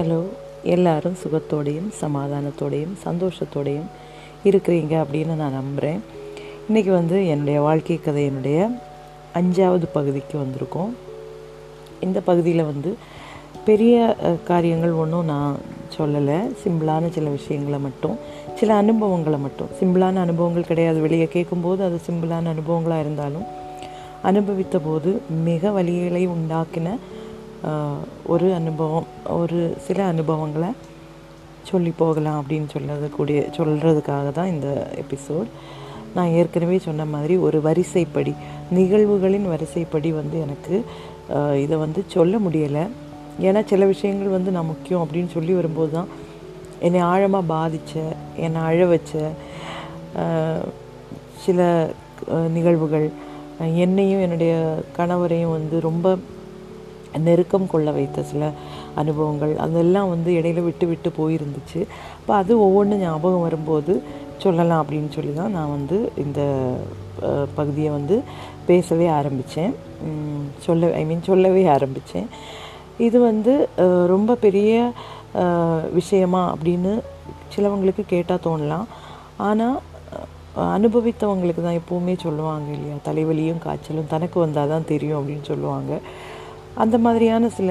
Hello. எல்லாரும் சுகத்தோடையும் சமாதானத்தோடையும் சந்தோஷத்தோடையும் இருக்கிறீங்க அப்படின்னு நான் நம்புகிறேன் இன்றைக்கி வந்து என்னுடைய வாழ்க்கை கதையினுடைய அஞ்சாவது பகுதிக்கு வந்திருக்கோம். இந்த பகுதியில் வந்து பெரிய காரியங்கள் ஒன்றும் நான் சொல்லலை. சிம்பிளான சில விஷயங்களை மட்டும் சில அனுபவங்களை மட்டும். சிம்பிளான அனுபவங்கள் கிடையாது. வெளியே கேட்கும்போது அது சிம்பிளான அனுபவங்களாக இருந்தாலும் அனுபவித்த போது மிக வலிகளை உண்டாக்கின ஒரு அனுபவம். ஒரு சில அனுபவங்களை சொல்லி போகலாம் அப்படின்னு சொல்லது கூடிய சொல்கிறதுக்காக தான் இந்த எபிசோட் நான் ஏற்கனவே சொன்ன மாதிரி ஒரு வரிசைப்படி நிகழ்வுகளின் வரிசைப்படி வந்து எனக்கு இதை வந்து சொல்ல முடியலை. ஏன்னா சில விஷயங்கள் வந்து நான் முக்கியம் அப்படின்னு சொல்லி வரும்போது தான் என்னை ஆழமாக பாதித்த என்னை அழ வச்ச சில நிகழ்வுகள் என்னையும் என்னுடைய கணவரையும் வந்து ரொம்ப நெருக்கம் கொள்ள வைத்த சில அனுபவங்கள் அதெல்லாம் வந்து இடையில விட்டு விட்டு போயிருந்துச்சு. அப்போ அது ஒவ்வொன்றும் ஞாபகம் வரும்போது சொல்லலாம் அப்படின்னு சொல்லி தான் நான் வந்து இந்த பகுதியை வந்து பேசவே ஆரம்பித்தேன் சொல்ல ஐ மீன் சொல்லவே ஆரம்பித்தேன் இது வந்து ரொம்ப பெரிய விஷயமா அப்படின்னு சிலவங்களுக்கு கேட்டால் தோணலாம். ஆனால் அனுபவித்தவங்களுக்கு தான் எப்போவுமே சொல்லுவாங்க இல்லையா தலைவலியும் காய்ச்சலும் தனக்கு வந்தால் தான் தெரியும் அப்படின்னு சொல்லுவாங்க. அந்த மாதிரியான சில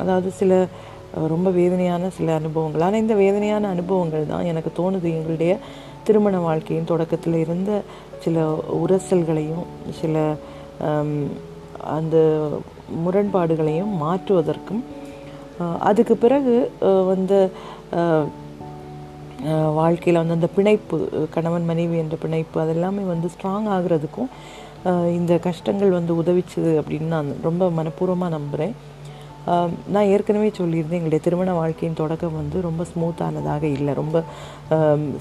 அதாவது சில ரொம்ப வேதனையான சில அனுபவங்கள். ஆனால் இந்த வேதனையான அனுபவங்கள் தான் எனக்கு தோணுது. எங்களுடைய திருமண வாழ்க்கையின் தொடக்கத்தில் இருந்த சில உரசல்களையும் சில அந்த முரண்பாடுகளையும் மாற்றுவதற்கும் அதுக்கு பிறகு வந்த வாழ்க்கையில் வந்து அந்த பிணைப்பு கணவன் மனைவி என்ற பிணைப்பு அதெல்லாமே வந்து ஸ்ட்ராங் ஆகிறதுக்கும் இந்த கஷ்டங்கள் வந்து உதவிச்சுது அப்படின்னு நான் ரொம்ப மனப்பூர்வமாக நம்புகிறேன் நான் ஏற்கனவே சொல்லியிருந்தேன் எங்களுடைய திருமண வாழ்க்கையின் தொடக்கம் வந்து ரொம்ப ஸ்மூத்தானதாக இல்லை. ரொம்ப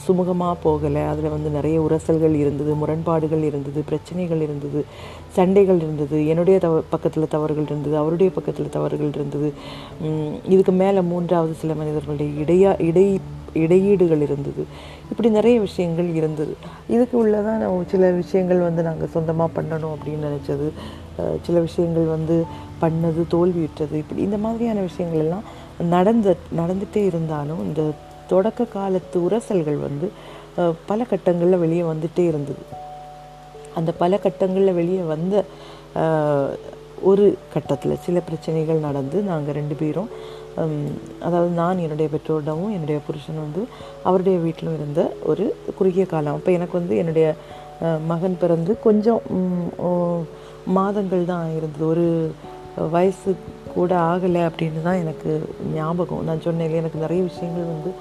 சுமூகமாக போகலை. அதில் வந்து நிறைய உரசல்கள் இருந்தது முரண்பாடுகள் இருந்தது பிரச்சனைகள் இருந்தது சண்டைகள் இருந்தது என்னுடைய தவ பக்கத்தில் தவறுகள் இருந்தது அவருடைய பக்கத்தில் தவறுகள் இருந்தது. இதுக்கு மேலே மூன்றாவது சில மனிதர்களுடைய இடையா இடை இடையீடுகள் இருந்தது. இப்படி நிறைய விஷயங்கள் இருந்தது. இதுக்கு உள்ளதான் நம்ம சில விஷயங்கள் வந்து நாங்கள் சொந்தமாக பண்ணணும் அப்படின்னு நினச்சது. சில விஷயங்கள் வந்து பண்ணது தோல்வியுற்றது. இப்படி இந்த மாதிரியான விஷயங்கள் எல்லாம் நடந்த நடந்துகிட்டே இருந்தாலும் இந்த தொடக்க காலத்து உரசல்கள் வந்து பல கட்டங்களில் வெளியே வந்துட்டே இருந்தது. அந்த பல கட்டங்களில் வெளியே வந்த ஆஹ், ஒரு கட்டத்தில் சில பிரச்சனைகள் நடந்து நாங்கள் ரெண்டு பேரும் அதாவது நான் என்னுடைய பெற்றோரிடமும் என்னுடைய புருஷன் வந்து அவருடைய வீட்டிலும் இருந்த ஒரு குறுகிய காலம். அப்போ எனக்கு வந்து என்னுடைய மகன் பிறந்து கொஞ்சம் மாதங்கள் தான் இருந்தது ஒரு வயசு கூட ஆகலை அப்படின்னு தான் எனக்கு ஞாபகம். நான் சொன்னேன் எனக்கு நிறைய விஷயங்கள் வந்து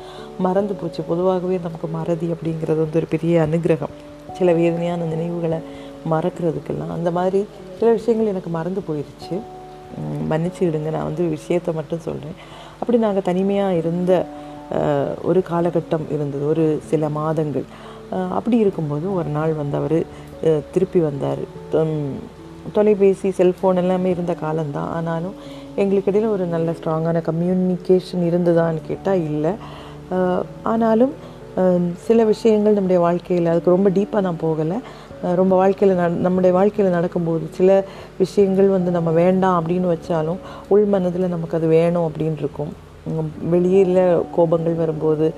மறந்து போச்சு. பொதுவாகவே நமக்கு மறதி அப்படிங்கிறது வந்து ஒரு பெரிய அனுகிரகம். சில வேதனையான நினைவுகளை மறக்கிறதுக்கெல்லாம். அந்த மாதிரி சில விஷயங்கள் எனக்கு மறந்து போயிடுச்சு மன்னிச்சு விடுங்க நான் வந்து விஷயத்தை மட்டும் சொல்கிறேன் அப்படி நாங்கள் தனிமையாக இருந்த ஒரு காலகட்டம் இருந்தது ஒரு சில மாதங்கள். அப்படி இருக்கும்போது ஒரு நாள் வந்து அவர் திருப்பி வந்தார். தொலைபேசி செல்ஃபோன் எல்லாமே இருந்த காலம்தான். ஆனாலும் எங்களுக்கு இடையில் ஒரு நல்ல ஸ்ட்ராங்கான கம்யூனிகேஷன் இருந்ததான்னு கேட்டால் இல்லை. ஆனாலும் சில விஷயங்கள் நம்முடைய வாழ்க்கையில் அதுக்கு ரொம்ப டீப்பாக நான் போகலை. ரொம்ப வாழ்க்கையில் நட நம்முடைய வாழ்க்கையில் நடக்கும்போது சில விஷயங்கள் வந்து நம்ம வேண்டாம் அப்படின்னு வச்சாலும் உள் மனதில் நமக்கு அது வேணும் அப்படின்னு இருக்கும். வெளியில் கோபங்கள் வரும்போது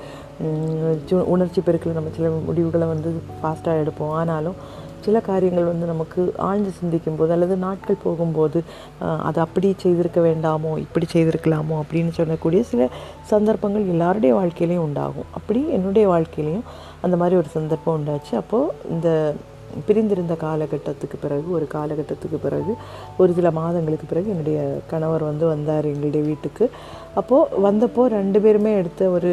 சு- உணர்ச்சி பெருக்கில் நம்ம சில முடிவுகளை வந்து ஃபாஸ்ட்டாக எடுப்போம். ஆனாலும் சில காரியங்கள் வந்து நமக்கு ஆழ்ந்து சிந்திக்கும் போது அல்லது நாட்கள் போகும்போது அது அப்படி செய்திருக்க வேண்டாமோ இப்படி செய்திருக்கலாமோ அப்படின்னு சொல்லக்கூடிய சில சந்தர்ப்பங்கள் எல்லாருடைய வாழ்க்கையிலையும் உண்டாகும். அப்படி என்னுடைய வாழ்க்கையிலையும் அந்த மாதிரி ஒரு சந்தர்ப்பம் உண்டாச்சு. அப்போது இந்த பிரிந்திருந்த காலகட்டத்துக்கு பிறகு ஒரு காலகட்டத்துக்கு பிறகு ஒரு சில மாதங்களுக்கு பிறகு என்னுடைய கணவர் வந்து வந்தார் எங்களுடைய வீட்டுக்கு. அப்போது வந்தப்போ ரெண்டு பேருமே எடுத்த ஒரு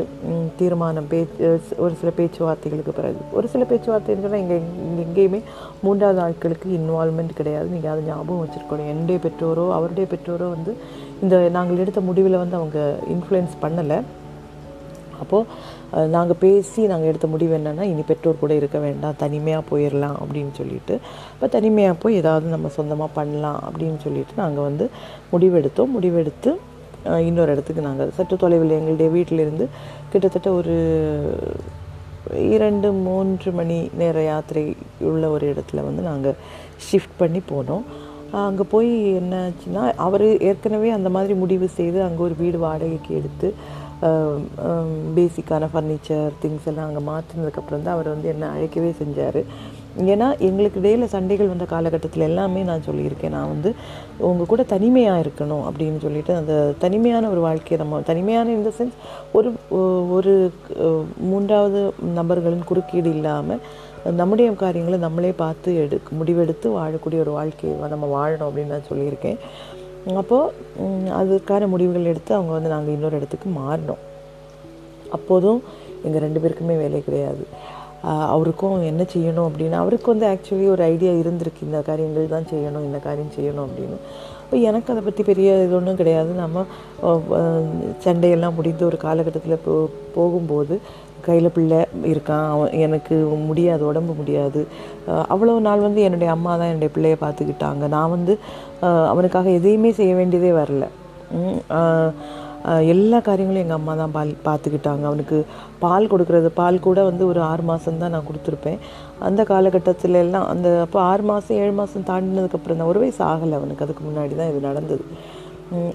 தீர்மானம் பேச்சு ஒரு சில பேச்சுவார்த்தைகளுக்கு பிறகு. ஒரு சில பேச்சுவார்த்தைகள் இங்கே எங்கேயுமே மூன்றாவது ஆட்களுக்கு இன்வால்மெண்ட் கிடையாது. நீங்கள் அதை ஞாபகம் வச்சுருக்கணும். என்னுடைய பெற்றோரோ அவருடைய பெற்றோரோ வந்து இந்த நாங்கள் எடுத்த முடிவில் வந்து அவங்க இன்ஃப்ளூயன்ஸ் பண்ணலை. அப்போது நாங்கள் பேசி நாங்கள் எடுத்த முடிவு என்னென்னா இனி பெற்றோர் கூட இருக்க வேண்டாம் தனிமையாக போயிடலாம் அப்படின்னு சொல்லிட்டு. இப்போ தனிமையாக போய் ஏதாவது நம்ம சொந்தமாக பண்ணலாம் அப்படின்னு சொல்லிட்டு நாங்கள் வந்து முடிவெடுத்தோம். முடிவெடுத்து இன்னொரு இடத்துக்கு நாங்கள் சற்று தொலைவில் எங்களுடைய வீட்டிலிருந்து கிட்டத்தட்ட ஒரு இரண்டு மூன்று மணி நேர யாத்திரை உள்ள ஒரு இடத்துல வந்து நாங்கள் ஷிஃப்ட் பண்ணி போனோம். அங்கே போய் என்னாச்சுன்னா அவர் ஏற்கனவே அந்த மாதிரி முடிவு செய்து அங்கே ஒரு வீடு வாடகைக்கு எடுத்து பேசிக்கான ஃபர்னிச்சர் திங்ஸ் எல்லாம் அங்கே மாற்றினதுக்கப்புறம் தான் அவர் வந்து என்னை அழைக்கவே செஞ்சார். ஏன்னா எங்களுக்கு இடையில் சண்டைகள் வந்த காலகட்டத்தில் எல்லாமே நான் சொல்லியிருக்கேன். நான் வந்து உங்கள் கூட தனிமையாக இருக்கணும் அப்படின்னு சொல்லிட்டு அந்த தனிமையான ஒரு வாழ்க்கையை நம்ம தனிமையான இந்த சென்ஸ் ஒரு ஒரு மூன்றாவது நபர்களின் குறுக்கீடு இல்லாமல் நம்முடைய காரியங்களை நம்மளே பார்த்து எடு முடிவெடுத்து வாழக்கூடிய ஒரு வாழ்க்கையை நம்ம வாழணும் அப்படின்னு நான் சொல்லியிருக்கேன். அப்போது அதுக்கான முடிவுகள் எடுத்து அவங்க வந்து நாங்கள் இன்னொரு இடத்துக்கு மாறினோம். அப்போதும் எங்கள் ரெண்டு பேருக்குமே வேலை கிடையாது. அவருக்கும் என்ன செய்யணும் அப்படின்னு அவருக்கு வந்து ஆக்சுவலி ஒரு ஐடியா இருந்திருக்கு இந்த காரியங்கள் தான் செய்யணும் இந்த காரியம் செய்யணும் அப்படின்னு. இப்போ எனக்கு அதை பற்றி பெரிய இது ஒன்றும் கிடையாது. நம்ம சண்டையெல்லாம் முடிந்த ஒரு காலகட்டத்தில் போ போகும்போது கையில் பிள்ளை இருக்கான். அவன் எனக்கு முடியாது உடம்பு முடியாது. அவ்வளோ அவ்வளவு நாள் வந்து என்னுடைய அம்மா தான் என்னுடைய பிள்ளையை பார்த்துக்கிட்டாங்க. நான் வந்து அவனுக்காக எதையுமே செய்ய வேண்டியதே வரல. எல்லா காரியங்களும் எங்கள் அம்மா தான் பால் பார்த்துக்கிட்டாங்க. அவனுக்கு பால் கொடுக்குறது பால் கூட வந்து ஒரு ஆறு மாதம் தான் நான் கொடுத்துருப்பேன். அந்த காலகட்டத்தில் எல்லாம் அந்த அப்போ ஆறு மாதம் ஏழு மாதம் தாண்டினதுக்கப்புறம் தான் ஒரு வயசு ஆகலை அவனுக்கு. அதுக்கு முன்னாடி தான் இது நடந்தது.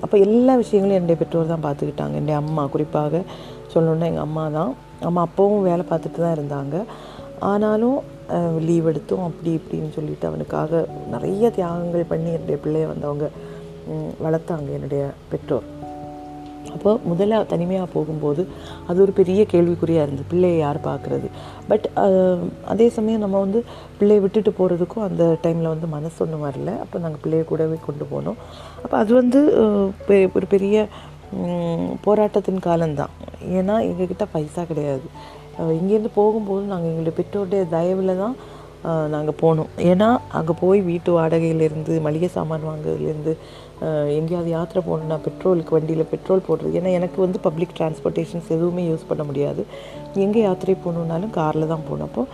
அப்போ எல்லா விஷயங்களையும் என்னுடைய பெற்றோர் தான் பார்த்துக்கிட்டாங்க. என்னுடைய அம்மா குறிப்பாக சொல்லணுன்னா எங்கள் அம்மா தான். அம்மா அப்பவும் வேலை பார்த்துட்டு தான் இருந்தாங்க. ஆனாலும் லீவ் எடுத்தோம் அப்படி இப்படின்னு சொல்லிட்டு அவனுக்காக நிறைய தியாகங்கள் பண்ணி என்னுடைய பிள்ளைய வந்து அவங்க வளர்த்தாங்க என்னுடைய பெற்றோர். அப்போ முதல்ல தனிமையாக போகும்போது அது ஒரு பெரிய கேள்விக்குறியாக இருந்தது. பிள்ளையை யார் பார்க்குறது? பட் அதே சமயம் நம்ம வந்து பிள்ளையை விட்டுட்டு போகிறதுக்கும் அந்த டைமில் வந்து மனசு ஒன்றும் வரல. அப்போ நாங்கள் பிள்ளையை கூடவே கொண்டு போனோம். அப்போ அது வந்து பெ- ஒரு பெரிய போராட்டத்தின் காலம்தான். ஏன்னா எங்ககிட்ட பைசா கிடையாது. இங்கேருந்து போகும்போது நாங்கள் எங்களுடைய பெற்றோருடைய தயவில் தான் நாங்கள் போனோம். ஏன்னா அங்கே போய் வீட்டு வாடகையிலேருந்து மளிகை சாமான் வாங்குறதுலேருந்து எங்கேயாவது யாத்திரை போகணுன்னா பெட்ரோலுக்கு வண்டியில் பெட்ரோல் போடுறது. ஏன்னா எனக்கு வந்து பப்ளிக் டிரான்ஸ்போர்ட்டேஷன்ஸ் எதுவுமே யூஸ் பண்ண முடியாது. எங்கே யாத்திரை போகணுன்னாலும் காரில் தான் போனப்போ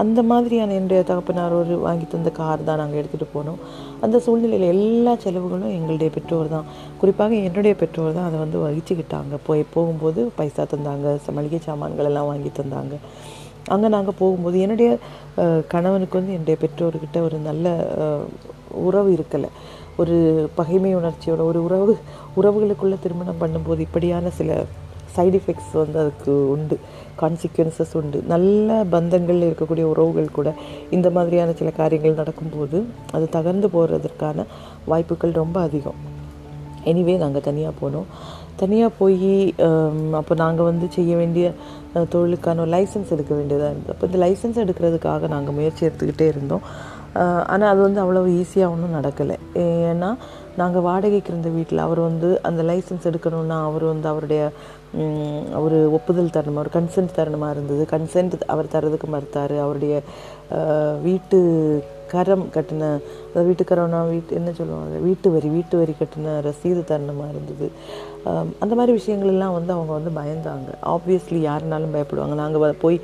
அந்த மாதிரியான என்னுடைய தகப்பனார் ஒரு வாங்கி தந்த கார் தான் நாங்கள் எடுத்துகிட்டு போனோம். அந்த சூழ்நிலையில் எல்லா செலவுகளும் எங்களுடைய பெற்றோர் தான். குறிப்பாக என்னுடைய பெற்றோர் தான் அதை வந்து வகிச்சுக்கிட்டாங்க. போய் போகும்போது பைசா தந்தாங்க மளிகை சாமான்கள் எல்லாம் வாங்கி தந்தாங்க. அங்கே நாங்கள் போகும்போது என்னுடைய கணவனுக்கு வந்து என்னுடைய பெற்றோர்கிட்ட ஒரு நல்ல உறவு இருக்கலை. ஒரு பகைமை உணர்ச்சியோட ஒரு உறவு உறவுகளுக்குள்ளே திருமணம் பண்ணும்போது இப்படியான சில சைடு எஃபெக்ட்ஸ் வந்து அதுக்கு உண்டு. கான்சிக்வன்சஸ் உண்டு. நல்ல பந்தங்களில் இருக்கக்கூடிய உறவுகள் கூட இந்த மாதிரியான சில காரியங்கள் நடக்கும்போது அது தகர்ந்து போகிறதுக்கான வாய்ப்புகள் ரொம்ப அதிகம். எனிவே நாங்கள் தனியாக போனோம். தனியாக போய் அப்போ நாங்கள் வந்து செய்ய வேண்டிய தொழிலுக்கான லைசன்ஸ் எடுக்க வேண்டியதாக இருந்தது. அப்போ இந்த லைசன்ஸ் எடுக்கிறதுக்காக நாங்கள் முயற்சி எடுத்துக்கிட்டே இருந்தோம். ஆனால் அது வந்து அவ்வளோ ஈஸியாக ஒன்றும் நடக்கலை. ஏன்னா நாங்கள் வாடகைக்கு இருந்த வீட்டில் அவர் வந்து அந்த லைசன்ஸ் எடுக்கணும்னா அவர் வந்து அவருடைய ஒரு ஒப்புதல் தரணுமா? ஒரு கன்சென்ட் தரணுமா இருந்தது? கன்சென்ட் அவர் தரதுக்கு மறுத்தார். அவருடைய வீட்டு கரம் கட்டின அதாவது வீட்டுக்கரம்னா வீட்டு என்ன சொல்லுவாங்க? வீட்டு வரி வீட்டு வரி கட்டின ரசீது தரணுமா இருந்தது. அந்த மாதிரி விஷயங்கள்லாம் வந்து அவங்க வந்து பயந்தாங்க. ஆப்வியஸ்லி யாருனாலும் பயப்படுவாங்க. நாங்கள் போய்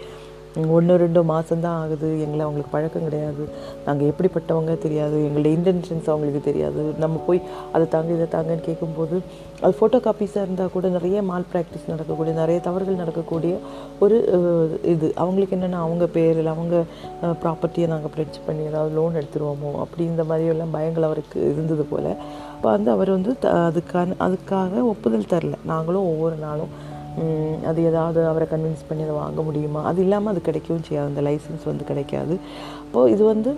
ஒன்று ரெண்டு மாதம்தான் ஆகுது. எங்களை அவங்களுக்கு பழக்கம் கிடையாது. நாங்கள் எப்படிப்பட்டவங்க தெரியாது. எங்களுடைய இன்டென்ஷன்ஸ் அவங்களுக்கு தெரியாது. நம்ம போய் அதை தாங்க இதை தாங்கன்னு கேட்கும்போது அது ஃபோட்டோ காப்பீஸாக இருந்தால் கூட நிறைய மால் ப்ராக்டிஸ் நடக்கக்கூடிய நிறைய தவறுகள் நடக்கக்கூடிய ஒரு இது. அவங்களுக்கு என்னென்னா அவங்க பேரில் அவங்க ப்ராப்பர்ட்டியை நாங்கள் ப்ரெட்ஜ் பண்ணி ஏதாவது லோன் எடுத்துருவோமோ அப்படி இந்த மாதிரியெல்லாம் பயங்கள் அவருக்கு இருந்தது போல். அப்போ வந்து அவர் வந்து த- அதுக்கான அதுக்காக ஒப்புதல் தரல. நாங்களும் ஒவ்வொரு நாளும் அது ஏதாவது அவரை கன்வின்ஸ் பண்ணி அதை வாங்க முடியுமா? அது இல்லாமல் அது கிடைக்கவும் செய்யாது. அந்த லைசன்ஸ் வந்து கிடைக்காது. அப்போது இது வந்து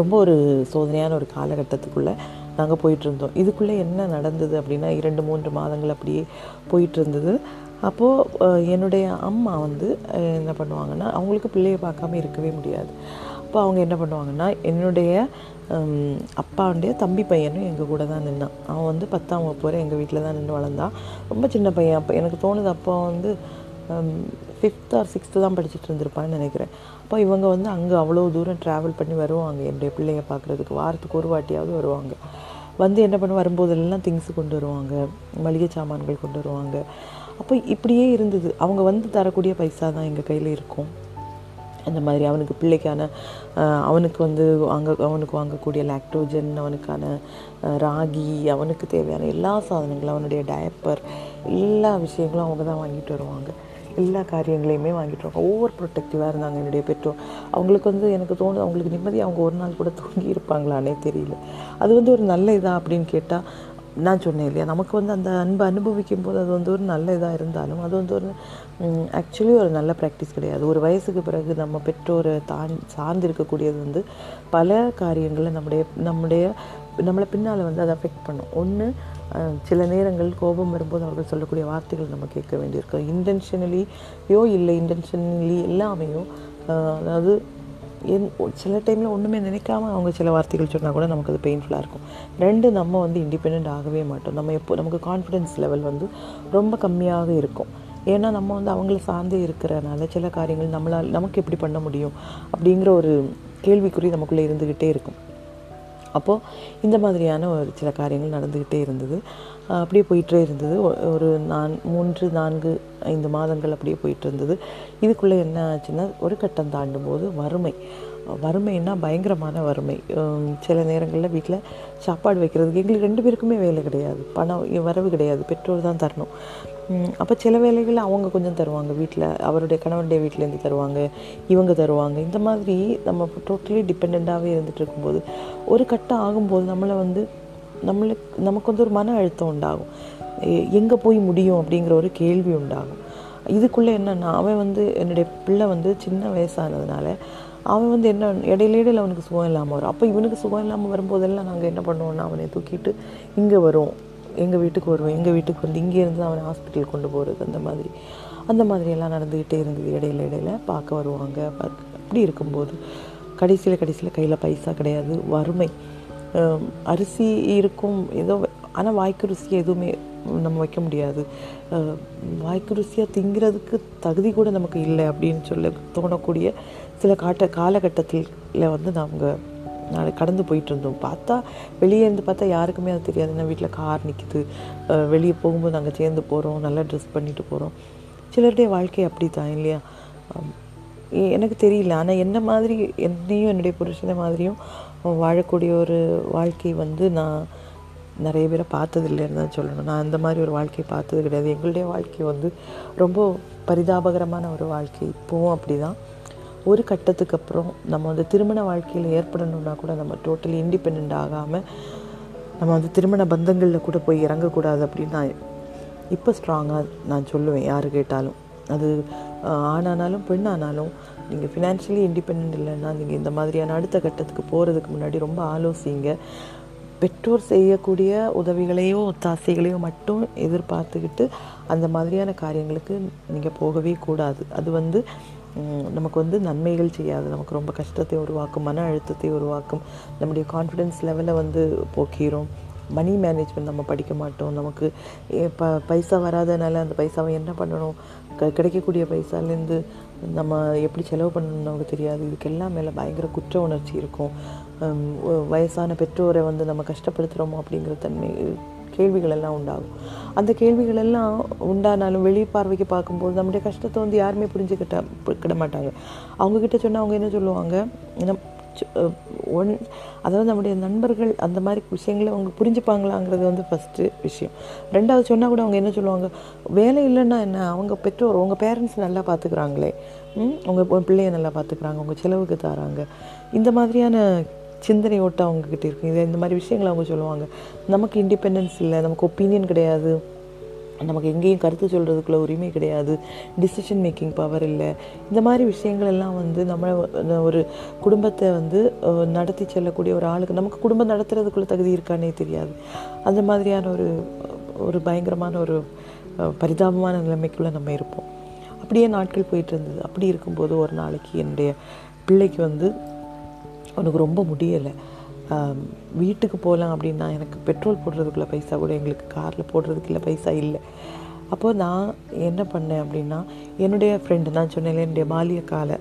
ரொம்ப ஒரு சோதனையான ஒரு காலகட்டத்துக்குள்ளே நாங்கள் போயிட்டு இருந்தோம். இதுக்குள்ளே என்ன நடந்தது அப்படின்னா இரண்டு மூன்று மாதங்கள் அப்படியே போயிட்டுருந்தது அப்போது என்னுடைய அம்மா வந்து என்ன பண்ணுவாங்கன்னா அவங்களுக்கு பிள்ளையை பார்க்காம இருக்கவே முடியாது. அப்போ அவங்க என்ன பண்ணுவாங்கன்னா என்னுடைய அப்பாவுடைய தம்பி பையனும் எங்கள் கூட தான் நின்னான். அவன் வந்து பத்தாம் வகுப்பு வரை எங்கள் வீட்டில் தான் நின்று வளர்ந்தான். ரொம்ப சின்ன பையன். அப்போ எனக்கு தோணுது அப்போ வந்து ஃபிஃப்த் ஆர் சிக்ஸ்த்து தான் படிச்சுட்டு இருந்திருப்பான்னு நினைக்கிறேன். அப்போ இவங்க வந்து அங்கே அவ்வளோ தூரம் ட்ராவல் பண்ணி வருவாங்க. என்னுடைய பிள்ளைங்க பார்க்குறதுக்கு வாரத்துக்கு ஒரு வாட்டியாவது வருவாங்க. வந்து என்ன பண்ண வரும்போதெல்லாம் திங்ஸ் கொண்டு வருவாங்க. மளிகை சாமான்கள் கொண்டு வருவாங்க. அப்போ இப்படியே இருந்தது. அவங்க வந்து தரக்கூடிய பைசா தான் எங்கள் கையில் இருக்கும். அந்த மாதிரி அவனுக்கு பிள்ளைக்கான அவனுக்கு வந்து வாங்க அவனுக்கு வாங்கக்கூடிய லாக்டோஜன் அவனுக்கான ராகி அவனுக்கு தேவையான எல்லா சாதனங்களும் அவனுடைய டயப்பர் எல்லா விஷயங்களும் அவங்க தான் வாங்கிட்டு வருவாங்க. எல்லா காரியங்களையுமே வாங்கிட்டு வருவாங்க. ஓவர் ப்ரொட்டக்டிவாக இருந்தாங்க என்னுடைய பெற்றோர். அவங்களுக்கு வந்து எனக்கு தோணுது அவங்களுக்கு நிம்மதி அவங்க ஒரு நாள் கூட தூங்கி இருப்பாங்களானே தெரியல. அது வந்து ஒரு நல்ல இதாக அப்படின்னு கேட்டால் நான் சொன்னேன் இல்லையா? நமக்கு வந்து அந்த அன்பை அனுபவிக்கும் போது அது வந்து ஒரு நல்ல இதாக இருந்தாலும் அது வந்து ஒரு ஆக்சுவலி ஒரு நல்ல ப்ராக்டிஸ் கிடையாது. ஒரு வயசுக்கு பிறகு நம்ம பெற்றோரை தான் சார்ந்து இருக்கக்கூடியது வந்து பல காரியங்களில் நம்முடைய நம்முடைய நம்மளை பின்னால் வந்து அதை அஃபெக்ட் பண்ணும். ஒன்று சில நேரங்கள் கோபம் வரும்போது அவர்கள் சொல்லக்கூடிய வார்த்தைகள் நம்ம கேட்க வேண்டியிருக்கும். இன்டென்ஷனலியோ இல்லை இன்டென்ஷனலி எல்லாமேயோ அதாவது என் சில டைமில் ஒன்றுமே நினைக்காம அவங்க சில வார்த்தைகள் சொன்னால் கூட நமக்கு அது பெயின்ஃபுல்லாக இருக்கும். ரெண்டு நம்ம வந்து இண்டிபெண்ட் ஆகவே மாட்டோம். நம்ம எப்போ நமக்கு கான்ஃபிடென்ஸ் லெவல் வந்து ரொம்ப கம்மியாக இருக்கும். ஏன்னா நம்ம வந்து அவங்கள சார்ந்தே இருக்கிறனால சில காரியங்கள் நம்மளால் நமக்கு எப்படி பண்ண முடியும் அப்படிங்கிற ஒரு கேள்விக்குறி நமக்குள்ளே இருந்துக்கிட்டே இருக்கும். அப்போது இந்த மாதிரியான ஒரு சில காரியங்கள் நடந்துக்கிட்டே இருந்தது. அப்படியே போயிட்டே இருந்தது. ஒரு நான் மூன்று நான்கு ஐந்து மாதங்கள் அப்படியே போயிட்டு இருந்தது. இதுக்குள்ளே என்ன ஆச்சுன்னா ஒரு கட்டம் தாண்டும் போது வறுமை. வறுமைன்னா பயங்கரமான வறுமை. சில நேரங்களில் வீட்டில் சாப்பாடு வைக்கிறதுக்கு எங்களுக்கு ரெண்டு பேருக்குமே வேலை கிடையாது. பணம் வரவு கிடையாது. பெற்றோர் தான் தரணும். அப்போ சில வேலைகள் அவங்க கொஞ்சம் தருவாங்க வீட்டில் அவருடைய கணவனுடைய வீட்டிலேருந்து தருவாங்க இவங்க தருவாங்க. இந்த மாதிரி நம்ம டோட்டலி டிபெண்ட்டாகவே இருந்துகிட்டு இருக்கும்போது ஒரு கட்டம் ஆகும்போது நம்மளை வந்து நம்மளுக்கு நமக்கு வந்து ஒரு மன அழுத்தம் உண்டாகும். எங்கே போய் முடியும் அப்படிங்கிற ஒரு கேள்வி உண்டாகும். இதுக்குள்ளே என்னென்னா அவன் வந்து என்னுடைய பிள்ளை வந்து சின்ன வயசானதுனால அவன் வந்து என்ன இடையில இடையில அவனுக்கு சுகம் இல்லாமல் வரும். அப்போ இவனுக்கு சுகம் இல்லாமல் வரும்போதெல்லாம் நாங்கள் என்ன பண்ணுவோம்னா அவனை தூக்கிட்டு இங்கே வரும். எங்கள் வீட்டுக்கு வருவோம் எங்கள் வீட்டுக்கு வந்து இங்கே இருந்து அவனை ஹாஸ்பிட்டல் கொண்டு போகிறது அந்த மாதிரி. அந்த மாதிரியெல்லாம் நடந்துக்கிட்டே இருந்தது இடையில இடையில. பார்க்க வருவாங்க அப்படி இருக்கும்போது கடைசியில் கடைசியில் கையில் பைசா கிடையாது வறுமை. அரிசி இருக்கும். ஏதோ ஆனால் வாய்க்கு ருசியாக எதுவுமே நம்ம வைக்க முடியாது. வாய்க்கு ருசியாக திங்கிறதுக்கு தகுதி கூட நமக்கு இல்லை அப்படின்னு சொல்லி தோணக்கூடிய சில காட்ட காலகட்டத்தில் வந்து நாங்கள் கடந்து போயிட்டு இருந்தோம். பார்த்தா வெளியே இருந்து பார்த்தா யாருக்குமே அது தெரியாது. ஏன்னா வீட்டில் கார் நிற்கிது வெளியே போகும்போது நாங்கள் சேர்ந்து போகிறோம் நல்லா ட்ரெஸ் பண்ணிட்டு போகிறோம் சிலருடைய வாழ்க்கை அப்படி தான் இல்லையா எனக்கு தெரியல. ஆனால் என்ன மாதிரி என்னையும் என்னுடைய புருஷனை மாதிரியும் வாழக்கூடிய ஒரு வாழ்க்கை வந்து நான் நிறைய பேரை பார்த்ததில்லைன்னு தான் சொல்லணும். நான் அந்த மாதிரி ஒரு வாழ்க்கையை பார்த்தது கிடையாது. எங்களுடைய வாழ்க்கை வந்து ரொம்ப பரிதாபகரமான ஒரு வாழ்க்கை. இப்போவும் அப்படி தான் ஒரு கட்டத்துக்கு அப்புறம் நம்ம வந்து திருமண வாழ்க்கையில் ஏற்படணும்னா கூட நம்ம டோட்டலி இண்டிபெண்ட் ஆகாமல் நம்ம வந்து திருமண பந்தங்களில் கூட போய் இறங்கக்கூடாது அப்படின்னு நான் இப்போ ஸ்ட்ராங்காக நான் சொல்லுவேன். யார் கேட்டாலும். அது ஆணானாலும் பெண்ணானாலும் நீங்கள் ஃபினான்ஷியலி இண்டிபெண்ட் இல்லைன்னா நீங்கள் இந்த மாதிரியான அடுத்த கட்டத்துக்கு போகிறதுக்கு முன்னாடி ரொம்ப ஆலோசிங்க. பெற்றோர் செய்யக்கூடிய உதவிகளையோ ஒத்தாசைகளையோ மட்டும் எதிர்பார்த்துக்கிட்டு அந்த மாதிரியான காரியங்களுக்கு நீங்கள் போகவே கூடாது. அது வந்து நமக்கு வந்து நன்மைகள் செய்யாது. நமக்கு ரொம்ப கஷ்டத்தை உருவாக்கும் மன அழுத்தத்தை உருவாக்கும். நம்முடைய கான்ஃபிடென்ஸ் லெவலை வந்து போக்கிரும். மணி மேனேஜ்மெண்ட் நம்ம படிக்க மாட்டோம். நமக்கு ப பைசா வராதனால அந்த பைசாவை என்ன பண்ணணும்? க கிடைக்கக்கூடிய பைசாலேருந்து நம்ம எப்படி செலவு பண்ணணும்னு நமக்கு தெரியாது. இதுக்கெல்லாம் மேலே பயங்கர குற்ற உணர்ச்சி இருக்கும். வயசான பெற்றோரை வந்து நம்ம கஷ்டப்படுத்துகிறோமோ அப்படிங்கிற தன்மை கேள்விகள் எல்லாம் உண்டாகும். அந்த கேள்விகள் எல்லாம் உண்டானாலும் வெளி பார்வைக்கு பார்க்கும்போது நம்முடைய கஷ்டத்தை வந்து யாருமே புரிஞ்சுக்கிட்ட கிட மாட்டாங்க. அவங்கக்கிட்ட சொன்னால் அவங்க என்ன சொல்லுவாங்க? ஒன் அதாவது நம்முடைய நண்பர்கள் அந்த மாதிரி விஷயங்களை அவங்க புரிஞ்சுப்பாங்களாங்கிறது வந்து ஃபஸ்ட்டு விஷயம். ரெண்டாவது சொன்னால் கூட அவங்க என்ன சொல்லுவாங்க வேலை இல்லைன்னா என்ன? அவங்க பெற்றோர் உங்கள் பேரண்ட்ஸ் நல்லா பார்த்துக்குறாங்களே உங்கள் பிள்ளைய நல்லா பார்த்துக்குறாங்க உங்கள் செலவுக்கு தராங்க. இந்த மாதிரியான சிந்தனை ஓட்டம் அவங்கக்கிட்ட இருக்கு. இது இந்த மாதிரி விஷயங்களை அவங்க சொல்லுவாங்க. நமக்கு இண்டிபெண்டன்ஸ் இல்லை நமக்கு ஒப்பீனியன் கிடையாது. நமக்கு எங்கேயும் கருத்து சொல்கிறதுக்குள்ள உரிமை கிடையாது டிசிஷன் மேக்கிங் பவர் இல்லை. இந்த மாதிரி விஷயங்கள் எல்லாம் வந்து நம்ம ஒரு குடும்பத்தை வந்து நடத்தி செல்லக்கூடிய ஒரு ஆளுக்கு நமக்கு குடும்பம் நடத்துறதுக்குள்ள தகுதி இருக்கானே தெரியாது. அந்த மாதிரியான ஒரு ஒரு பயங்கரமான ஒரு பரிதாபமான நிலைமைக்குள்ளே நம்ம இருப்போம். அப்படியே நாட்கள் போயிட்டு இருந்தது அப்படி இருக்கும்போது ஒரு நாளைக்கு என்னுடைய பிள்ளைக்கு வந்து உனக்கு ரொம்ப முடியலை. வீட்டுக்கு போகலாம் அப்படின்னா எனக்கு பெட்ரோல் போடுறதுக்குள்ள பைசா கூட எங்களுக்கு காரில் போடுறதுக்குள்ள பைசா இல்லை. அப்போது நான் என்ன பண்ணேன் அப்படின்னா என்னுடைய ஃப்ரெண்டு நான் சொன்னேன் என்னுடைய பாலிய கால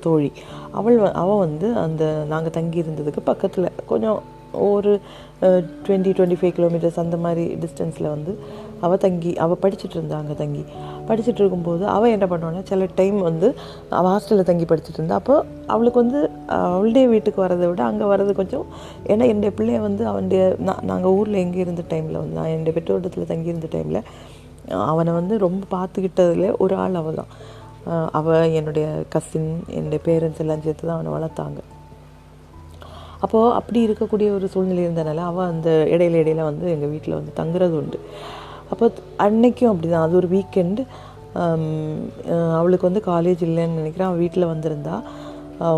தோழி. அவள் வ- அவள் வந்து அந்த நாங்கள் தங்கி இருந்ததுக்கு பக்கத்தில் கொஞ்சம் ஒரு டுவெண்ட்டி டுவெண்ட்டி ஃபைவ் கிலோமீட்டர்ஸ் அந்த மாதிரி டிஸ்டன்ஸில் வந்து அவள் தங்கி அவள் படிச்சுட்டு இருந்தா அங்கே தங்கி. படிச்சுட்டு இருக்கும்போது அவள் என்ன பண்ணுவான்னா சில டைம் வந்து அவள் ஹாஸ்டலில் தங்கி படிச்சுட்டு இருந்தா அப்போ அவளுக்கு வந்து அவளுடைய வீட்டுக்கு வரதை விட அங்கே வர்றது கொஞ்சம் ஏன்னா என்னுடைய பிள்ளைய வந்து அவனுடைய நான் நாங்கள் ஊரில் எங்கே இருந்த டைமில் வந்து நான் என்னுடைய பெற்றோட்டத்தில் தங்கி இருந்த டைமில் அவனை வந்து ரொம்ப பார்த்துக்கிட்டதுல ஒரு ஆள் அவள் தான் அவள் என்னுடைய கசின் என்னுடைய பேரண்ட்ஸ் எல்லாம் சேர்த்து தான் அவனை வளர்த்தாங்க. அப்போது அப்படி இருக்கக்கூடிய ஒரு சூழ்நிலை இருந்தனால அவள் அந்த இடையில இடையில வந்து எங்கள் வீட்டில் வந்து தங்குறது உண்டு அப்போ அன்னைக்கும் அப்படி தான் அது ஒரு வீக்கெண்டு அவளுக்கு வந்து காலேஜ் இல்லைன்னு நினைக்கிறேன். அவள் வீட்டில் வந்திருந்தா.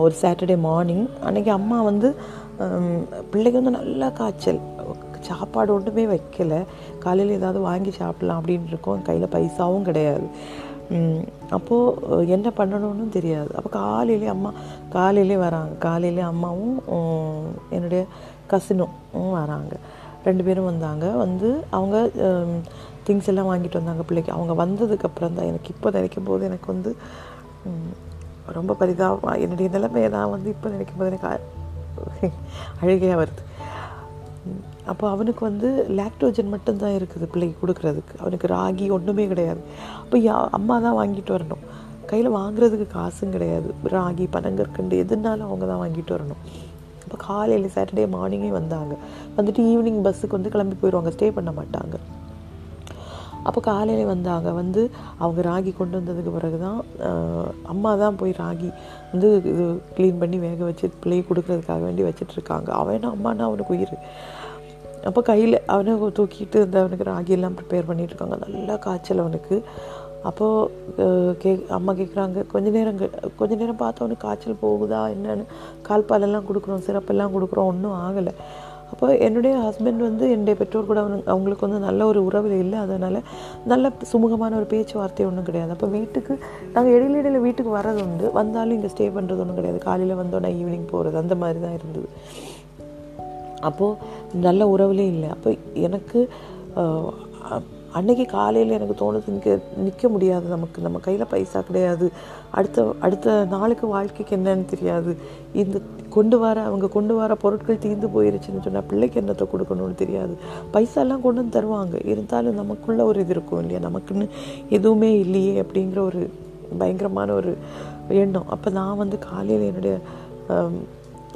ஒரு சாட்டர்டே மார்னிங் அன்னைக்கு அம்மா வந்து பிள்ளைக்கு வந்து நல்லா காய்ச்சல். சாப்பாடு ஒன்றுமே வைக்கல. காலையில் ஏதாவது வாங்கி சாப்பிட்லாம் அப்படின்னு இருக்கோம். கையில் பைசாவும் கிடையாது. அப்போது என்ன பண்ணணும்னு தெரியாது. அப்போ காலையிலே அம்மா காலையிலே வராங்க. காலையிலே அம்மாவும் என்னுடைய கசினும் வராங்க. ரெண்டு பேரும் வந்தாங்க. வந்து அவங்க திங்ஸ் எல்லாம் வாங்கிட்டு வந்தாங்க பிள்ளைக்கு. அவங்க வந்ததுக்கப்புறம் தான் எனக்கு இப்போ நினைக்கும் போது எனக்கு வந்து ரொம்ப பரிதாபம் என்னுடைய நிலைமையை நான் வந்து இப்போ நினைக்கும் போது எனக்கு அழுகையாக வருது. அப்போ அவனுக்கு வந்து லாக்டோஜன் மட்டும்தான் இருக்குது பிள்ளைக்கு கொடுக்குறதுக்கு. அவனுக்கு ராகி ஒன்றுமே கிடையாது. அப்போ யா அம்மா தான் வாங்கிட்டு வரணும். கையில் வாங்குறதுக்கு காசும் கிடையாது. ராகி பனங்கற்கண்டு எதுனாலும் அவங்க தான் வாங்கிட்டு வரணும். அப்போ காலையில் சாட்டர்டே மார்னிங்கே வந்தாங்க. வந்துட்டு ஈவினிங் பஸ்ஸுக்கு வந்து கிளம்பி போயிடுவாங்க ஸ்டே பண்ண மாட்டாங்க. அப்போ காலையில் வந்தாங்க. வந்து அவங்க ராகி கொண்டு வந்ததுக்கு பிறகு தான் அம்மா தான் போய் ராகி வந்து இது க்ளீன் பண்ணி வேக வச்சு பிள்ளையை கொடுக்கறதுக்காக வேண்டி வச்சிட்ருக்காங்க அவன் அம்மானா அவனுக்கு உயிர். அப்போ கையில் அவனை தூக்கிட்டு இந்த அவனுக்கு ராகி எல்லாம் ப்ரிப்பேர் பண்ணிட்டுருக்காங்க நல்லா காய்ச்சல் அவனுக்கு. அப்போது கே அம்மா கேட்குறாங்க கொஞ்ச நேரம் கொஞ்ச நேரம் பார்த்தோன்னே காய்ச்சல் போகுதா என்னன்னு? கால் பாலெல்லாம் கொடுக்குறோம் சிறப்பெல்லாம் கொடுக்குறோம் ஒன்றும் ஆகலை. அப்போ என்னுடைய ஹஸ்பண்ட் வந்து என்னுடைய பெற்றோர் கூட அவனு அவங்களுக்கு வந்து நல்ல ஒரு உறவில் இல்லை அதனால் நல்ல சுமூகமான ஒரு பேச்சுவார்த்தை ஒன்றும் கிடையாது. அப்போ வீட்டுக்கு நாங்கள் இடையில இடையில வீட்டுக்கு வர்றது உண்டு. வந்தாலும் இங்கே ஸ்டே பண்ணுறது ஒன்றும் கிடையாது. காலையில் வந்தோன்னா ஈவினிங் போகிறது அந்த மாதிரி தான் இருந்தது. அப்போது நல்ல உறவுலேயும் இல்லை. அப்போ எனக்கு அன்றைக்கி அன்னைக்கு காலையில் எனக்கு தோணுது இங்கே நிற்க முடியாது நமக்கு. நம்ம கையில் பைசா கிடையாது. அடுத்த அடுத்த நாளுக்கு வாழ்க்கைக்கு என்னன்னு தெரியாது. இந்த கொண்டு வர அவங்க கொண்டு வர பொருட்கள் தீர்ந்து போயிருச்சுன்னு சொன்னால் பிள்ளைக்கு என்னத்தை கொடுக்கணும்னு தெரியாது. பைசாலாம் கொண்டு வந்து தருவாங்க. இருந்தாலும் நமக்குள்ள ஒரு இது இருக்கும் இல்லையா? நமக்குன்னு எதுவுமே இல்லையே அப்படிங்கிற ஒரு பயங்கரமான ஒரு எண்ணம். அப்போ நான் வந்து காலையில் என்னுடைய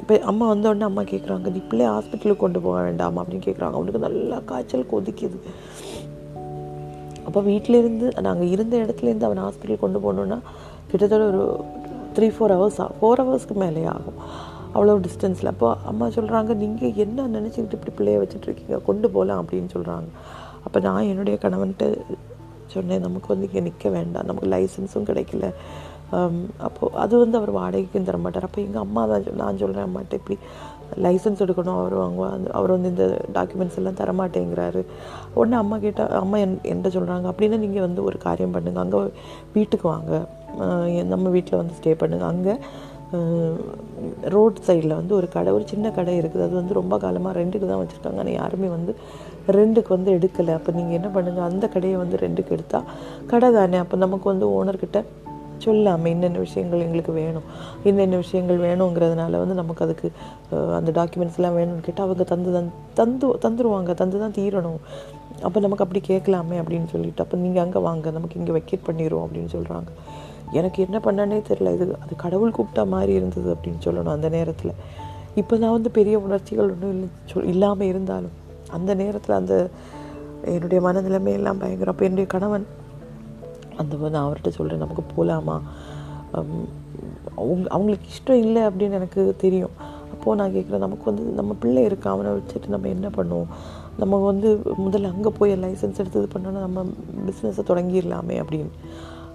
இப்போ அம்மா வந்தோடனே அம்மா கேட்குறாங்க நீ பிள்ளை ஹாஸ்பிட்டலுக்கு கொண்டு போக வேண்டாமா அப்படின்னு கேட்குறாங்க அவனுக்கு நல்லா காய்ச்சல் கொதிக்குது. அப்போ வீட்டிலேருந்து நாங்கள் இருந்த இடத்துலேருந்து அவனை ஹாஸ்பிட்டல் கொண்டு போகணுன்னா கிட்டத்தட்ட ஒரு த்ரீ ஃபோர் ஹவர்ஸ் ஆகும் ஃபோர் ஹவர்ஸ்க்கு மேலே ஆகும். அவ்வளோ டிஸ்டன்ஸில் அப்போ அம்மா சொல்கிறாங்க நீங்கள் என்ன நினச்சிக்கிட்டு இப்படி பிள்ளைய வச்சுட்டு இருக்கீங்க கொண்டு போகலாம் அப்படின்னு சொல்கிறாங்க அப்போ நான் என்னுடைய கணவன்கிட்ட சொன்னேன் நமக்கு வந்து இங்கே நிற்க வேண்டாம். நமக்கு லைசன்ஸும் கிடைக்கல. அப்போது அது வந்து அவர் வாடகைக்கும் தர மாட்டார் அப்போ எங்கள் அம்மா தான் நான் சொல்கிறேன் அம்மாட்ட இப்படி லைசன்ஸ் எடுக்கணும் அவர் வாங்குவா அவர் வந்து இந்த டாக்குமெண்ட்ஸ் எல்லாம் தரமாட்டேங்கிறாரு. உடனே அம்மா கேட்டால் அம்மா என் என்கிட்ட சொல்கிறாங்க அப்படின்னா நீங்கள் வந்து ஒரு காரியம் பண்ணுங்கள் அங்கே வீட்டுக்கு வாங்க. நம்ம வீட்டில் வந்து ஸ்டே பண்ணுங்கள் அங்கே ரோட் சைடில் வந்து ஒரு கடை ஒரு சின்ன கடை இருக்குது. அது வந்து ரொம்ப காலமாக ரெண்டுக்கு தான் வச்சுருக்காங்க. ஆனால் யாருமே வந்து ரெண்டுக்கு வந்து எடுக்கலை. அப்போ நீங்கள் என்ன பண்ணுங்கள் அந்த கடையை வந்து ரெண்டுக்கு எடுத்தால் கடை தானே. அப்போ நமக்கு வந்து ஓனர்கிட்ட சொல்லாமல் இன்னென்ன விஷயங்கள் எங்களுக்கு வேணும் என்னென்ன விஷயங்கள் வேணுங்கிறதுனால வந்து நமக்கு அதுக்கு அந்த டாக்குமெண்ட்ஸ்லாம் வேணும்னு கேட்டால் அவங்க தந்து தந்து தந்து தந்துருவாங்க தந்து தான் தீரணும். அப்போ நமக்கு அப்படி கேட்கலாமே அப்படின்னு சொல்லிட்டு அப்போ நீங்கள் அங்கே வாங்க நமக்கு இங்கே வெக்கேட் பண்ணிடுவோம் அப்படின்னு சொல்கிறாங்க எனக்கு என்ன பண்ணனே தெரியல இது அது கடவுள் கூப்பிட்டா மாதிரி இருந்தது அப்படின்னு சொல்லணும் அந்த நேரத்தில். இப்போ நான் வந்து பெரிய உணர்ச்சிகள் ஒன்றும் இல்லை சொல் இல்லாமல் இருந்தாலும் அந்த நேரத்தில் அந்த என்னுடைய மனநிலைமையெல்லாம் பயங்கரம். அப்போ என்னுடைய கணவன் அந்த நான் அவர்கிட்ட சொல்கிறேன் நமக்கு போகலாமா அவங்க அவங்களுக்கு இஷ்டம் இல்லை அப்படின்னு எனக்கு தெரியும். அப்போது நான் கேட்குறேன் நமக்கு வந்து நம்ம பிள்ளை இருக்கா அவனை வச்சுட்டு நம்ம என்ன பண்ணுவோம்? நம்ம வந்து முதல்ல அங்கே போய் லைசன்ஸ் எடுத்து இது பண்ணோன்னா நம்ம பிஸ்னஸை தொடங்கிடலாமே அப்படின்னு.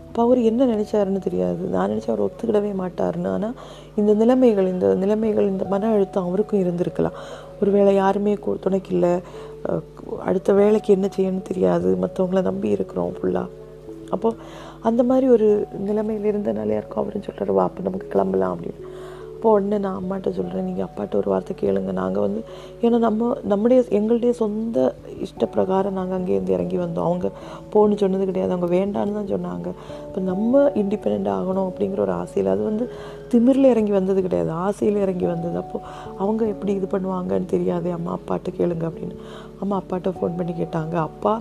அப்போ அவர் என்ன நினச்சாருன்னு தெரியாது. நான் நினச்சா அவர் ஒத்துக்கிடவே மாட்டாருன்னு. ஆனால் இந்த நிலைமைகள் இந்த நிலைமைகள் இந்த மன அழுத்தம் அவருக்கும் இருந்திருக்கலாம். ஒரு வேளை யாருமே துணைக்கில்லை அடுத்த வேலைக்கு என்ன செய்யணும்னு தெரியாது. மற்றவங்கள நம்பி இருக்கிறோம் ஃபுல்லாக அப்போது அந்த மாதிரி ஒரு நிலைமையில் இருந்தனால யாருக்கும் அவரும் சொல்கிறாரு வா அப்போ நமக்கு கிளம்பலாம் அப்படின்னு. அப்போ உடனே நான் அம்மாட்ட சொல்கிறேன் நீங்கள் அப்பாட்ட ஒரு வார்த்தை கேளுங்க. நாங்கள் வந்து ஏன்னா நம்ம நம்முடைய எங்களுடைய சொந்த இஷ்ட பிரகாரம் நாங்கள் அங்கேருந்து இறங்கி வந்தோம். அவங்க போன்னு சொன்னது கிடையாது. அவங்க வேண்டான்னு தான் சொன்னாங்க. இப்போ நம்ம இண்டிபெண்ட் ஆகணும் அப்படிங்கிற ஒரு ஆசையில் அது வந்து திமிரில் இறங்கி வந்தது கிடையாது. ஆசையில் இறங்கி வந்தது. அப்போது அவங்க எப்படி இது பண்ணுவாங்கன்னு தெரியாது அம்மா அப்பாட்ட கேளுங்க அப்படின்னு. அம்மா அப்பாட்ட ஃபோன் பண்ணி கேட்டாங்க. அப்பா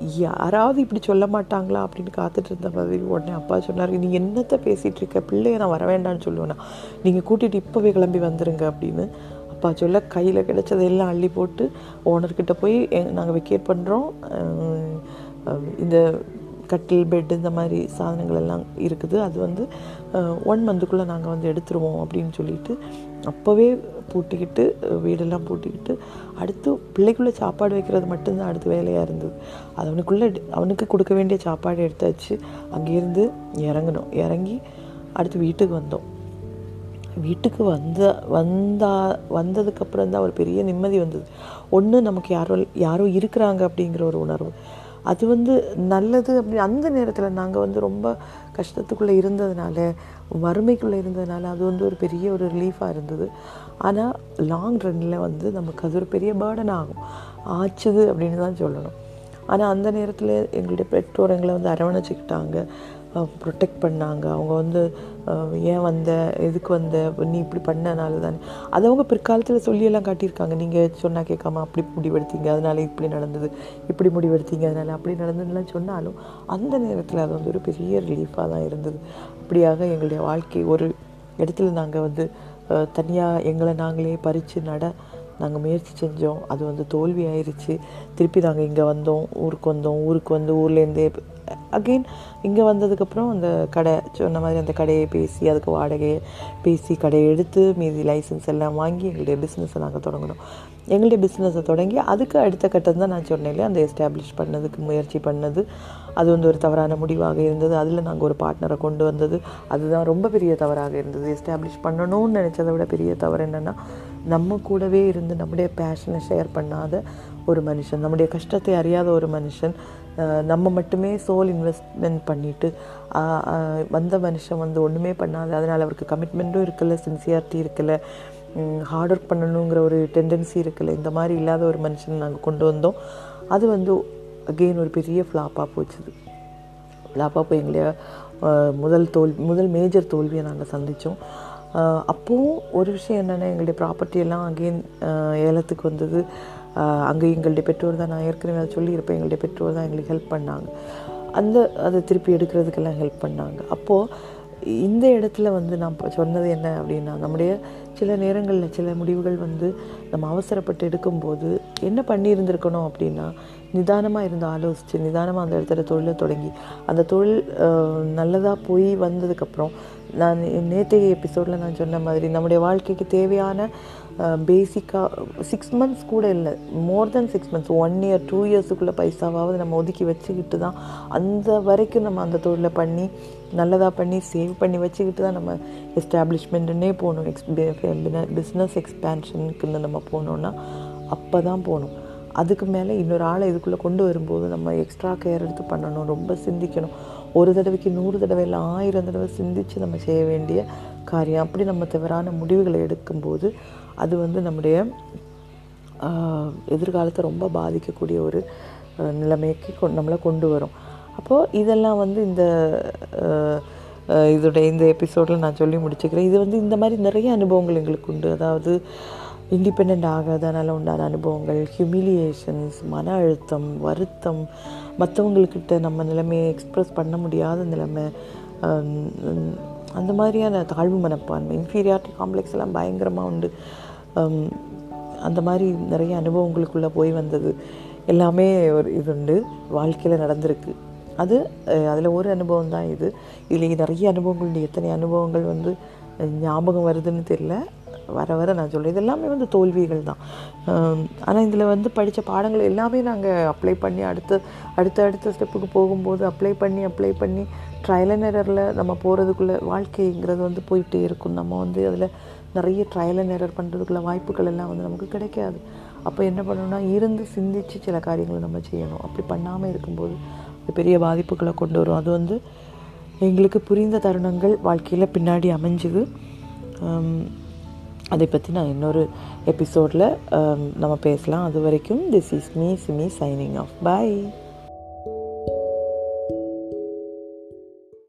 யாராவது இப்படி சொல்ல மாட்டாங்களா அப்படின்னு காத்துட்டு இருந்த மாதிரி உடனே அப்பா சொன்னார் நீ என்னத்தை பேசிகிட்டு இருக்க? பிள்ளைய நான் வர வேண்டாம்னு சொல்லுவேண்ணா நீங்கள் கூட்டிகிட்டு இப்போவே கிளம்பி வந்துருங்க அப்படின்னு அப்பா சொல்ல கையில் கிடைச்சதெல்லாம் அள்ளி போட்டு ஓனர்கிட்ட போய் நாங்கள் வெக்கேட் பண்ணுறோம் இந்த கட்டில் பெட் இந்த மாதிரி சாதனங்கள் எல்லாம் இருக்குது. அது வந்து ஒன் மந்த்துக்குள்ளே நாங்கள் வந்து எடுத்துருவோம் அப்படின்னு சொல்லிட்டு அப்போவே பூட்டிக்கிட்டு வீடெல்லாம் பூட்டிக்கிட்டு அடுத்து பிள்ளைக்குள்ளே சாப்பாடு வைக்கிறது மட்டும்தான் அடுத்து வேலையாக இருந்தது. அது அவனுக்குள்ளே அவனுக்கு கொடுக்க வேண்டிய சாப்பாடு எடுத்தாச்சு. அங்கேருந்து இறங்கணும். இறங்கி அடுத்து வீட்டுக்கு வந்தோம். வீட்டுக்கு வந்த வந்தா வந்ததுக்கப்புறம் தான் ஒரு பெரிய நிம்மதி வந்தது. ஒன்று நமக்கு யாரோ யாரோ இருக்கிறாங்க அப்படிங்கிற ஒரு உணர்வு. அது வந்து நல்லது அப்படி அந்த நேரத்தில் நாங்கள் வந்து ரொம்ப கஷ்டத்துக்குள்ளே இருந்ததுனால வறுமைக்குள்ளே இருந்ததுனால அது வந்து ஒரு பெரிய ஒரு ரிலீஃபாக இருந்தது. ஆனால் லாங் ரன்னில் வந்து நமக்கு அது ஒரு பெரிய பேர்டன் ஆகும். ஆச்சுது அப்படின்னு தான் சொல்லணும். ஆனால் அந்த நேரத்தில் எங்களுடைய பெற்றோர் எங்களை வந்து அரவணைச்சிக்கிட்டாங்க. ப்ரொடெக்ட் பண்ணாங்க. அவங்க வந்து ஏன் வந்த எதுக்கு வந்த நீ இப்படி பண்ணனால தானே. அது அவங்க பிற்காலத்தில் சொல்லியெல்லாம் காட்டியிருக்காங்க. நீங்கள் சொன்னால் கேட்காம அப்படி முடிவெடுத்தீங்க. அதனால இப்படி நடந்தது. இப்படி முடிவெடுத்தீங்க. அதனால் அப்படி நடந்ததுலாம் சொன்னாலும் அந்த நேரத்தில் அது வந்து ஒரு பெரிய ரிலீஃபாக தான் இருந்தது. அப்படியாக எங்களுடைய வாழ்க்கை ஒரு இடத்துல நாங்கள் வந்து தனியாக எங்களை நாங்களே பறித்து நட நாங்கள் முயற்சி செஞ்சோம். அது வந்து தோல்வி ஆயிடுச்சு திருப்பி நாங்கள் இங்கே வந்தோம். ஊருக்கு வந்தோம். ஊருக்கு வந்து ஊர்லேருந்தே அகெயின் இங்கே வந்ததுக்கப்புறம் அந்த கடை சொன்ன மாதிரி அந்த கடையை பேசி அதுக்கு வாடகையை பேசி கடையை எடுத்து மீதி லைசன்ஸ் எல்லாம் வாங்கி எங்களுடைய பிஸ்னஸை நாங்கள் தொடங்கினோம். எங்களுடைய பிஸ்னஸை தொடங்கி அதுக்கு அடுத்த கட்டம் தான் நான் சொன்னேன் அந்த எஸ்டாப்ளிஷ் பண்ணதுக்கு முயற்சி பண்ணது. அது வந்து ஒரு தவறான முடிவாக இருந்தது. அதில் நாங்கள் ஒரு பார்ட்னரை கொண்டு வந்தது. அதுதான் ரொம்ப பெரிய தவறாக இருந்தது. எஸ்டாப்ளிஷ் பண்ணணும்னு நினச்சதை விட பெரிய தவறு என்னென்னா நம்ம கூடவே இருந்து நம்முடைய பேஷனை ஷேர் பண்ணாத ஒரு மனுஷன் நம்முடைய கஷ்டத்தை அறியாத ஒரு மனுஷன் நம்ம மட்டுமே சோல் இன்வெஸ்ட்மெண்ட் பண்ணிட்டு வந்த மனுஷன் வந்து ஒன்றுமே பண்ணாத அதனால் அவருக்கு கமிட்மெண்ட்டும் இருக்கல சின்சியாரிட்டி இருக்கல ஹார்ட் ஒர்க் பண்ணணுங்கிற ஒரு டெண்டன்சி இருக்கல இந்த மாதிரி இல்லாத ஒரு மனுஷனை நாங்கள் கொண்டு வந்தோம். அது வந்து அகெயின் ஒரு பெரிய ஃப்ளாப்பாக போச்சுது. ஃப்ளாப்பாக போய் எங்களைய முதல் தோல் முதல் மேஜர் தோல்வியை நாங்கள் சந்தித்தோம் அப்போவும் ஒரு விஷயம் என்னென்னா எங்களுடைய ப்ராப்பர்ட்டி எல்லாம் அகெயின் ஏலத்துக்கு வந்தது. அங்கே எங்களுடைய பெற்றோர் தான். நான் ஏற்கனவே அதை சொல்லியிருப்பேன். எங்களுடைய பெற்றோர் தான் எங்களுக்கு ஹெல்ப் பண்ணாங்க. அந்த அதை திருப்பி எடுக்கிறதுக்கெல்லாம் ஹெல்ப் பண்ணாங்க. அப்போது இந்த இடத்துல வந்து நான் சொன்னது என்ன அப்படின்னா நம்முடைய சில நேரங்களில் சில முடிவுகள் வந்து நம்ம அவசரப்பட்டு எடுக்கும்போது என்ன பண்ணியிருந்திருக்கணும் அப்படின்னா நிதானமாக இருந்து ஆலோசித்து நிதானமாக அந்த இடத்துல தொழிலை தொடங்கி அந்த தொழில் நல்லதாக போய் வந்ததுக்கப்புறம் நான் நேற்றைய எபிசோடில் நான் சொன்ன மாதிரி நம்முடைய வாழ்க்கைக்கு தேவையான பேசிக்காக சிக்ஸ் மந்த்ஸ் கூட இல்லை more than six months one year two இயர்ஸுக்குள்ளே பைசாவாவது நம்ம ஒதுக்கி வச்சுக்கிட்டு தான் அந்த வரைக்கும் நம்ம அந்த தொழிலை பண்ணி நல்லதாக பண்ணி சேவ் பண்ணி வச்சுக்கிட்டு தான் நம்ம எஸ்டாப்ளிஷ்மெண்ட்டுன்னே போகணும். எக்ஸ் பிஸ்னஸ் எக்ஸ்பேன்ஷனுக்குன்னு நம்ம போனோன்னா அப்போ தான் போகணும். அதுக்கு மேலே இன்னொரு ஆளை இதுக்குள்ளே கொண்டு வரும்போது நம்ம எக்ஸ்ட்ரா கேர் எடுத்து பண்ணணும் ரொம்ப சிந்திக்கணும். ஒரு தடவைக்கு நூறு தடவை இல்லை ஆயிரம் தடவை சிந்தித்து நம்ம செய்ய வேண்டிய காரியம். அப்படி நம்ம தவறான முடிவுகளை எடுக்கும்போது அது வந்து நம்முடைய எதிர்காலத்தை ரொம்ப பாதிக்கக்கூடிய ஒரு நிலைமைக்கு கொ நம்மளை கொண்டு வரும். அப்போது இதெல்லாம் வந்து இந்த இதோட இதோடைய இந்த எபிசோடில் நான் சொல்லி முடிச்சுக்கிறேன். இது வந்து இந்த மாதிரி நிறைய அனுபவங்கள் எங்களுக்கு உண்டு. அதாவது இண்டிபெண்ட் ஆகாதனால உண்டான அனுபவங்கள் ஹியூமிலியேஷன்ஸ் மன அழுத்தம் வருத்தம் மற்றவங்கக்கிட்ட நம்ம நிலைமையை எக்ஸ்ப்ரெஸ் பண்ண முடியாத நிலைமை அந்த மாதிரியான தாழ்வு மனப்பான்மை இன்ஃபீரியாரிட்டி காம்ப்ளெக்ஸ் எல்லாம் பயங்கரமாக உண்டு. அந்த மாதிரி நிறைய அனுபவங்களுக்குள்ளே போய் வந்தது. எல்லாமே ஒரு இது உண்டு. வாழ்க்கையில் நடந்திருக்கு. அது அதில் ஒரு அனுபவம் தான் இது. இதில் நிறைய அனுபவங்கள் எத்தனை அனுபவங்கள் வந்து ஞாபகம் வருதுன்னு தெரியல. வர வர நான் சொல்கிறேன் இது எல்லாமே வந்து தோல்விகள் தான். ஆனால் இதில் வந்து படித்த பாடங்கள் எல்லாமே நாங்கள் அப்ளை பண்ணி அடுத்த அடுத்த அடுத்த ஸ்டெப்புக்கு போகும்போது அப்ளை பண்ணி அப்ளை பண்ணி ட்ரையல் அண்ட் எரரில் நம்ம போகிறதுக்குள்ளே வாழ்க்கைங்கிறது வந்து போயிட்டே இருக்கும். நம்ம வந்து அதில் நிறைய ட்ரையல் அண்ட் எரர் பண்ணுறதுக்குள்ள வாய்ப்புகள் எல்லாம் வந்து நமக்கு கிடைக்காது. அப்போ என்ன பண்ணணும்னா இருந்து சிந்திச்சு சில காரியங்களை நம்ம செய்யணும். அப்படி பண்ணாமல் இருக்கும்போது அது பெரிய பாதிப்புகளை கொண்டு வரும். அது வந்து எங்களுக்கு புரிந்த தருணங்கள் வாழ்க்கையில் பின்னாடி அமைஞ்சுது. அதை பற்றி நான் இன்னொரு எபிசோடில் நம்ம பேசலாம். அது வரைக்கும் this is me Simi signing off bye